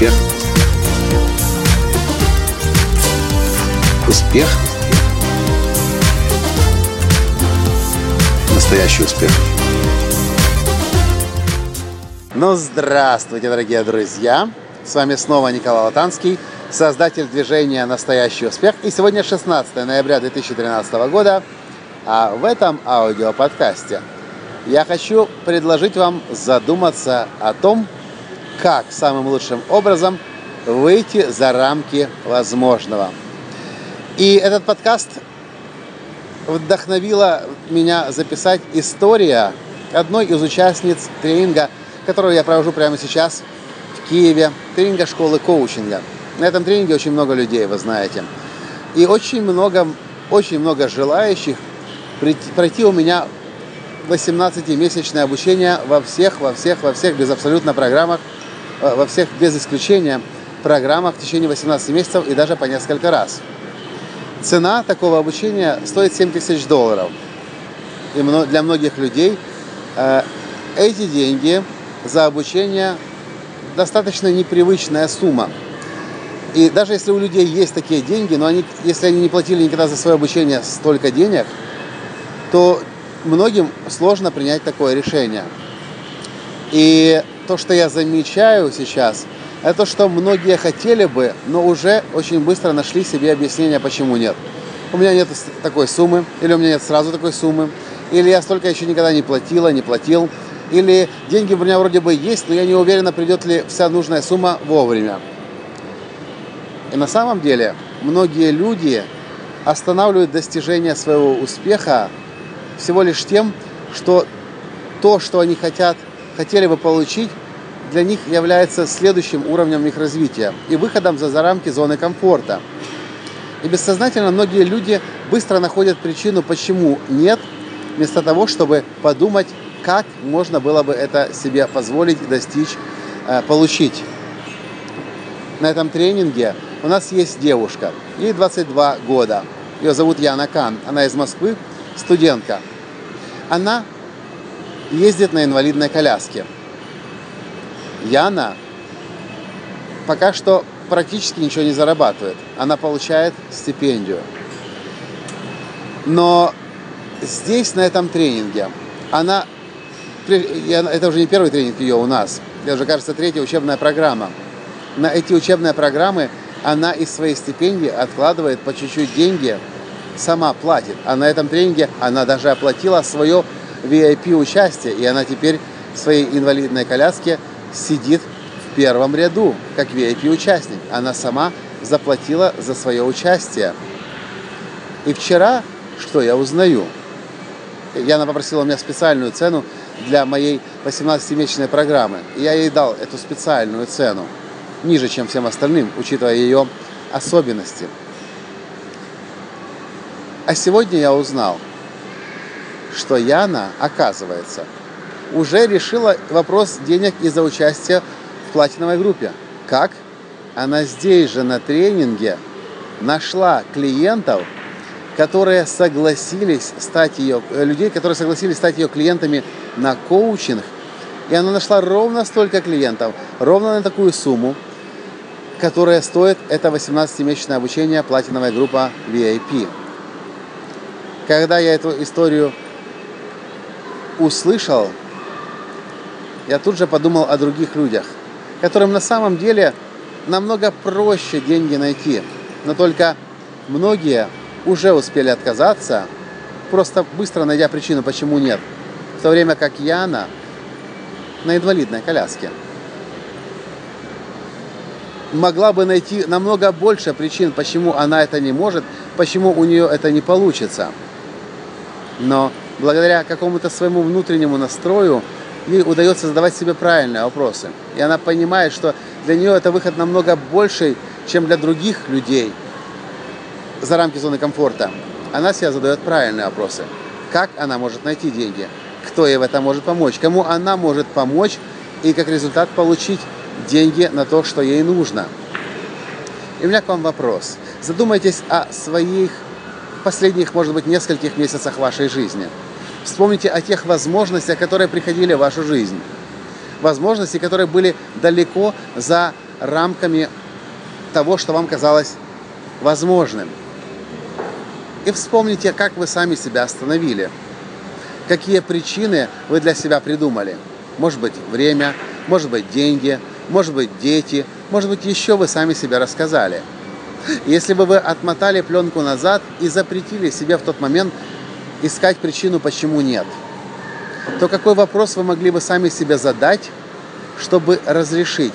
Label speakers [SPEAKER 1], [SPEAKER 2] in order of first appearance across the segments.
[SPEAKER 1] Успех. Успех. Настоящий успех.
[SPEAKER 2] Ну, здравствуйте, дорогие друзья! С вами снова Николай Латанский, создатель движения «Настоящий успех». И сегодня 16 ноября 2013 года, а в этом аудиоподкасте я хочу предложить вам задуматься о том, как самым лучшим образом выйти за рамки возможного. И этот подкаст вдохновила меня записать история одной из участниц тренинга, которую я провожу прямо сейчас в Киеве, тренинга школы коучинга. На этом тренинге очень много людей, вы знаете. И очень много, очень много желающих пройти у меня 18-месячное обучение во всех, во всех, во всех, без абсолютно программах во всех без исключения программах в течение 18 месяцев и даже по несколько раз. Цена такого обучения стоит 7 тысяч долларов. И для многих людей э, эти деньги за обучение достаточно непривычная сумма. И даже если у людей есть такие деньги, но они, если они не платили никогда за свое обучение столько денег, то многим сложно принять такое решение. И то, что я замечаю сейчас, это то, что многие хотели бы, но уже очень быстро нашли себе объяснение, почему нет. У меня нет такой суммы, или у меня нет сразу такой суммы, или я столько еще никогда не платила, не платил, или деньги у меня вроде бы есть, но я не уверена, придет ли вся нужная сумма вовремя. И на самом деле многие люди останавливают достижение своего успеха всего лишь тем, что то, что они хотят, хотели бы получить, для них является следующим уровнем их развития и выходом за, за рамки зоны комфорта. И бессознательно многие люди быстро находят причину, почему нет, вместо того, чтобы подумать, как можно было бы это себе позволить, достичь, э, получить. На этом тренинге у нас есть девушка, ей 22 года. Ее зовут Яна Кан, она из Москвы, студентка. Она ездит на инвалидной коляске. Яна пока что практически ничего не зарабатывает. Она получает стипендию. Но здесь, на этом тренинге, она... Это уже не первый тренинг ее у нас. Это уже, кажется, третья учебная программа. На эти учебные программы она из своей стипендии откладывает по чуть-чуть деньги, сама платит. А на этом тренинге она даже оплатила свое VIP участие, и она теперь в своей инвалидной коляске сидит в первом ряду, как VIP-участник. Она сама заплатила за свое участие. И вчера, что я узнаю? Яна попросила у меня специальную цену для моей 18-месячной программы. Я ей дал эту специальную цену, ниже, чем всем остальным, учитывая ее особенности. А сегодня я узнал, что Яна, оказывается, уже решила вопрос денег из-за участия в платиновой группе. Как? Она здесь же на тренинге нашла клиентов, которые согласились стать ее, э, людей, которые согласились стать ее клиентами на коучинг. И она нашла ровно столько клиентов, ровно на такую сумму, которая стоит это 18-месячное обучение платиновая группа VIP. Когда я эту историю услышал, я тут же подумал о других людях, которым на самом деле намного проще деньги найти. Но только многие уже успели отказаться, просто быстро найдя причину, почему нет. В то время как Яна на инвалидной коляске могла бы найти намного больше причин, почему она это не может, почему у нее это не получится. Но благодаря какому-то своему внутреннему настрою ей удается задавать себе правильные вопросы. И она понимает, что для нее это выход намного больший, чем для других людей за рамки зоны комфорта. Она себе задает правильные вопросы. Как она может найти деньги? Кто ей в этом может помочь? Кому она может помочь? И как результат получить деньги на то, что ей нужно. И у меня к вам вопрос. Задумайтесь о своих последних, может быть, нескольких месяцах вашей жизни – Вспомните о тех возможностях, которые приходили в вашу жизнь. Возможности, которые были далеко за рамками того, что вам казалось возможным. И вспомните, как вы сами себя остановили. Какие причины вы для себя придумали. Может быть, время, может быть, деньги, может быть, дети, может быть, еще вы сами себе рассказали. Если бы вы отмотали пленку назад и запретили себе в тот момент искать причину, почему нет, то какой вопрос вы могли бы сами себе задать, чтобы разрешить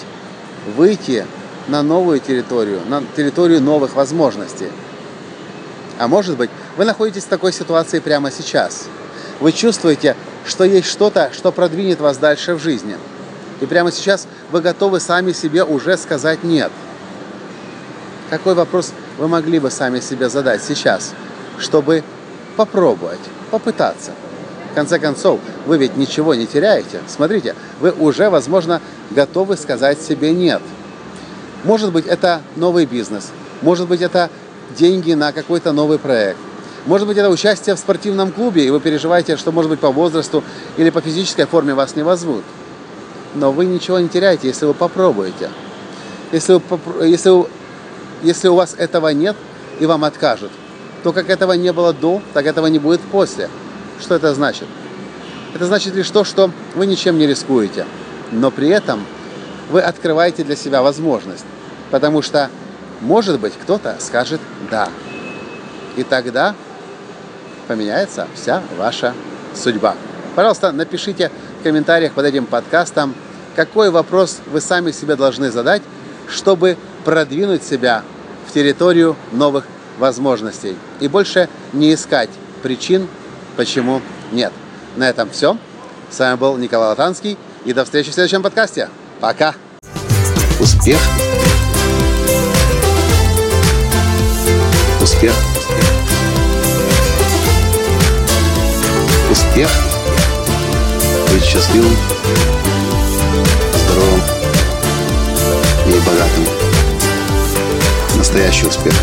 [SPEAKER 2] выйти на новую территорию, на территорию новых возможностей? А может быть, вы находитесь в такой ситуации прямо сейчас. Вы чувствуете, что есть что-то, что продвинет вас дальше в жизни. И прямо сейчас вы готовы сами себе уже сказать «нет». Какой вопрос вы могли бы сами себе задать сейчас, чтобы попробовать, попытаться? В конце концов, вы ведь ничего не теряете. Смотрите, вы уже, возможно, готовы сказать себе «нет». Может быть, это новый бизнес, может быть, это деньги на какой-то новый проект. Может быть, это участие в спортивном клубе, и вы переживаете, что, может быть, по возрасту или по физической форме вас не возьмут. Но вы ничего не теряете, если вы попробуете. Если, вы, если, если у вас этого нет и вам откажут, то как этого не было до, так этого не будет после. Что это значит? Это значит лишь то, что вы ничем не рискуете, но при этом вы открываете для себя возможность, потому что может быть, кто-то скажет «да». И тогда поменяется вся ваша судьба. Пожалуйста, напишите в комментариях под этим подкастом, какой вопрос вы сами себе должны задать, чтобы продвинуть себя в территорию новых возможностей и больше не искать причин, почему нет. На этом все. С вами был Николай Латанский и до встречи в следующем подкасте. Пока!
[SPEAKER 1] Успех! Успех. Успех. Быть счастливым, здоровым и богатым. Настоящий успех.